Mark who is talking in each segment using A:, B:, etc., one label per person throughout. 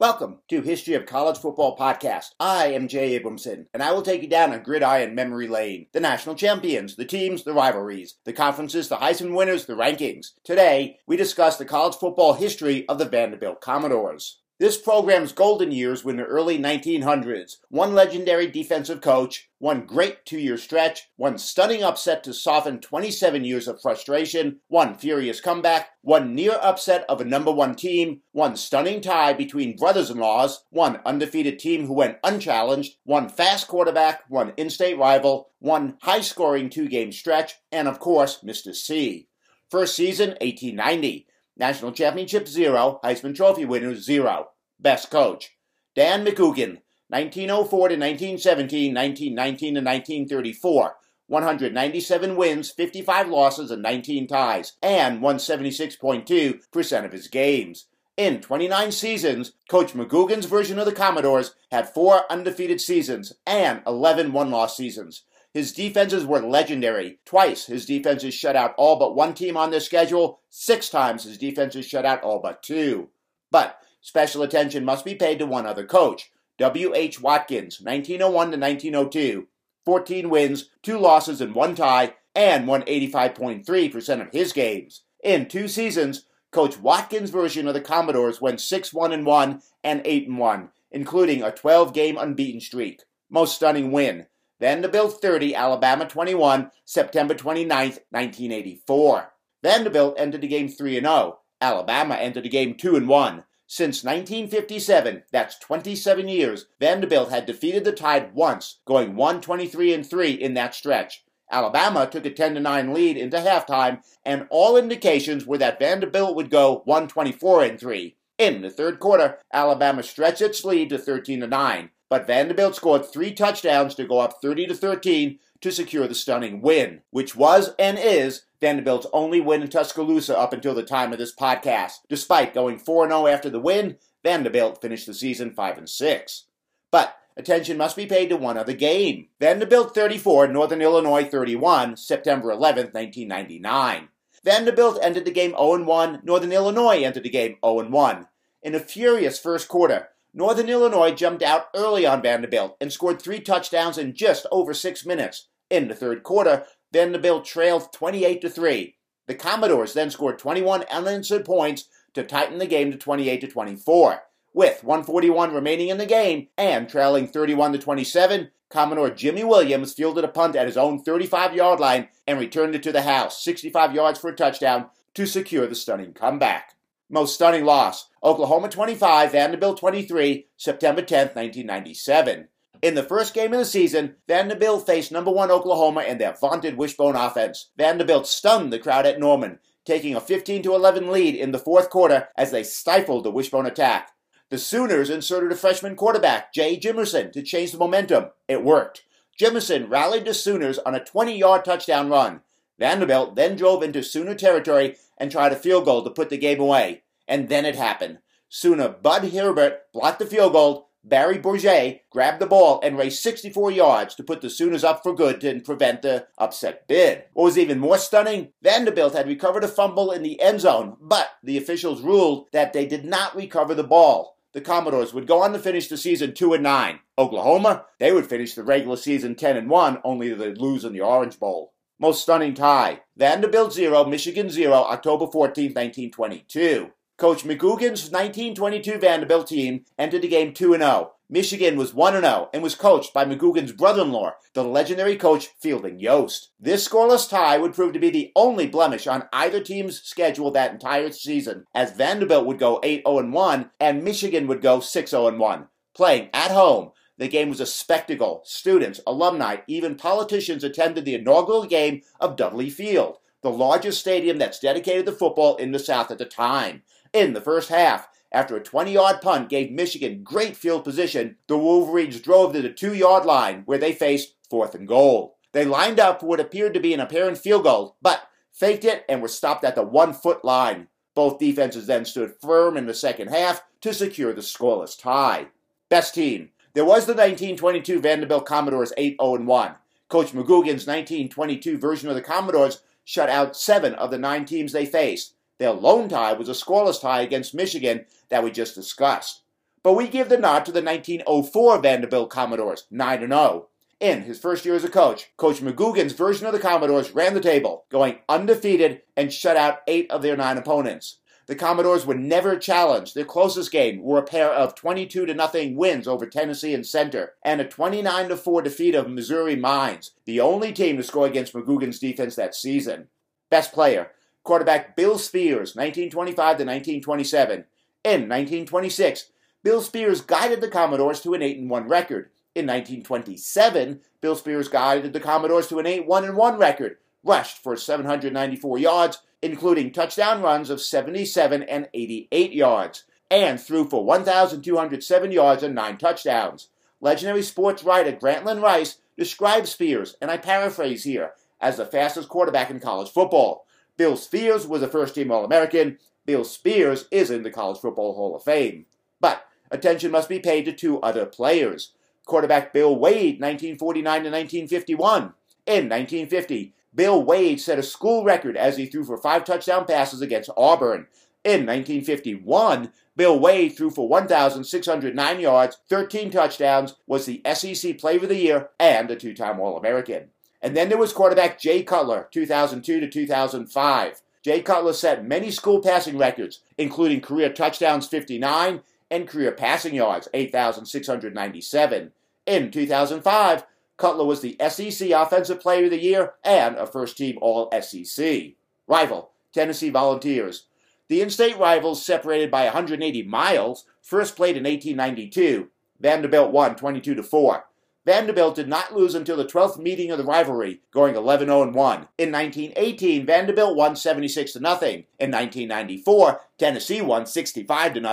A: Welcome to History of College Football Podcast. I am Jay Abramson, and I will take you down a gridiron memory lane. The national champions, the teams, the rivalries, the conferences, the Heisman winners, the rankings. Today, we discuss the college football history of the Vanderbilt Commodores. This program's golden years were in the early 1900s. One legendary defensive coach, one great two year stretch, one stunning upset to soften 27 years of frustration, one furious comeback, one near upset of a number one team, one stunning tie between brothers in laws, one undefeated team who went unchallenged, one fast quarterback, one in state rival, one high scoring two game stretch, and of course, Mr. C. First season, 1890. National Championship 0, Heisman Trophy winners 0. Best coach. Dan McGugin, 1904 to 1917, 1919 to 1934. 197 wins, 55 losses, and 19 ties, and 176.2% of his games. In 29 seasons, Coach McGugin's version of the Commodores had four undefeated seasons and 11 one loss seasons. His defenses were legendary. Twice his defenses shut out all but one team on their schedule. Six times his defenses shut out all but two. But special attention must be paid to one other coach, W.H. Watkins, 1901 to 1902. 14 wins, 2 losses, and 1 tie, and won 85.3% of his games. In two seasons, Coach Watkins' version of the Commodores went 6 1 1 and 8 1, including a 12 game unbeaten streak. Most stunning win Then Vanderbilt 30, Alabama 21, September 29, 1984. Vanderbilt entered the game 3 0. Alabama entered the game 2 1. Since 1957, that's 27 years, Vanderbilt had defeated the Tide once, going 123 3 in that stretch. Alabama took a 10 9 lead into halftime, and all indications were that Vanderbilt would go 124 3. In the third quarter, Alabama stretched its lead to 13 9 but Vanderbilt scored three touchdowns to go up 30 to 13 to secure the stunning win, which was and is Vanderbilt's only win in Tuscaloosa up until the time of this podcast. Despite going 4 0 after the win, Vanderbilt finished the season 5 and 6. But attention must be paid to one other game. Vanderbilt 34, Northern Illinois 31, September 11, 1999. Vanderbilt ended the game 0 1, Northern Illinois entered the game 0 1. In a furious first quarter, Northern Illinois jumped out early on Vanderbilt and scored three touchdowns in just over six minutes. In the third quarter, Vanderbilt trailed 28 to 3. The Commodores then scored 21 unanswered points to tighten the game to 28 to 24. With 141 remaining in the game and trailing 31 to 27, Commodore Jimmy Williams fielded a punt at his own 35-yard line and returned it to the house, 65 yards for a touchdown to secure the stunning comeback. Most stunning loss Oklahoma 25, Vanderbilt 23, September 10, 1997. In the first game of the season, Vanderbilt faced number one Oklahoma and their vaunted wishbone offense. Vanderbilt stunned the crowd at Norman, taking a 15 to 11 lead in the fourth quarter as they stifled the wishbone attack. The Sooners inserted a freshman quarterback, Jay Jimerson, to change the momentum. It worked. Jimerson rallied the Sooners on a 20 yard touchdown run. Vanderbilt then drove into Sooner territory and tried a field goal to put the game away. And then it happened. Sooner Bud Herbert blocked the field goal, Barry Bourget grabbed the ball and raced 64 yards to put the Sooners up for good and prevent the upset bid. What was even more stunning, Vanderbilt had recovered a fumble in the end zone, but the officials ruled that they did not recover the ball. The Commodores would go on to finish the season 2 and 9. Oklahoma, they would finish the regular season 10 and 1, only to lose in the Orange Bowl. Most stunning tie. Vanderbilt 0, Michigan 0, October 14, 1922. Coach McGugin's 1922 Vanderbilt team entered the game 2 0. Michigan was 1 0 and was coached by McGugin's brother in law, the legendary coach Fielding Yost. This scoreless tie would prove to be the only blemish on either team's schedule that entire season, as Vanderbilt would go 8 0 1 and Michigan would go 6 0 1. Playing at home, the game was a spectacle. Students, alumni, even politicians attended the inaugural game of Dudley Field. the largest stadium that's dedicated to football in the South at the time. In the first half, after a 20 yard punt gave Michigan great field position, the Wolverines drove to the two yard line where they faced fourth and goal. They lined up for what appeared to be an apparent field goal, but faked it and were stopped at the one foot line. Both defenses then stood firm in the second half to secure the scoreless tie. Best team. There was the 1922 Vanderbilt Commodores 8 0 1. Coach McGugin's 1922 version of the Commodores shut out seven of the nine teams they faced. Their lone tie was a scoreless tie against Michigan that we just discussed. But we give the nod to the 1904 Vanderbilt Commodores, 9 0. In his first year as a coach, Coach McGugin's version of the Commodores ran the table, going undefeated and shut out eight of their nine opponents. The Commodores were never challenged. Their closest game were a pair of 22 to nothing wins over Tennessee and Centre and a 29 to 4 defeat of Missouri Mines, the only team to score against McGugin's defense that season. Best player, quarterback Bill Spears, 1925 to 1927. In 1926, Bill Spears guided the Commodores to an 8 1 record. In 1927, Bill Spears guided the Commodores to an 8 1 1 record, rushed for 794 yards, including touchdown runs of 77 and 88 yards, and threw for 1,207 yards and 9 touchdowns. Legendary sports writer Grantland Rice describes Spears, and I paraphrase here, as the fastest quarterback in college football. Bill Spears was a first team All American. Bill Spears is in the College Football Hall of Fame. But attention must be paid to two other players. Quarterback Bill Wade, 1949 to 1951. In 1950, Bill Wade set a school record as he threw for five touchdown passes against Auburn. In 1951, Bill Wade threw for 1,609 yards, 13 touchdowns, was the SEC Player of the Year, and a two time All American. And then there was quarterback Jay Cutler, 2002 to 2005. Jay Cutler set many school passing records, including career touchdowns 59 and career passing yards 8,697. In 2005, Cutler was the SEC Offensive Player of the Year and a first team All SEC. Rival, Tennessee Volunteers. The in state rivals, separated by 180 miles, first played in 1892. Vanderbilt won 22 to 4. Vanderbilt did not lose until the 12th meeting of the rivalry, going 11 0 1. In 1918, Vanderbilt won 76 0. In 1994, Tennessee won 65 0.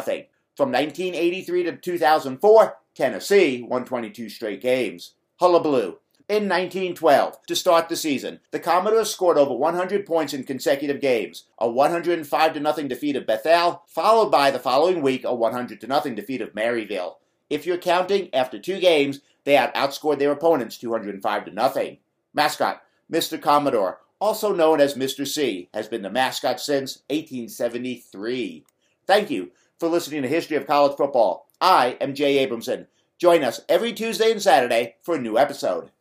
A: From 1983 to 2004, Tennessee won 22 straight games. Hullabaloo. In 1912, to start the season, the Commodores scored over 100 points in consecutive games, a 105 0 defeat of Bethel, followed by the following week a 100 0 defeat of Maryville. If you're counting, after two games, they had outscored their opponents 205 to nothing. Mascot, Mr. Commodore, also known as Mr. C, has been the mascot since 1873. Thank you for listening to History of College Football. I am Jay Abramson. Join us every Tuesday and Saturday for a new episode.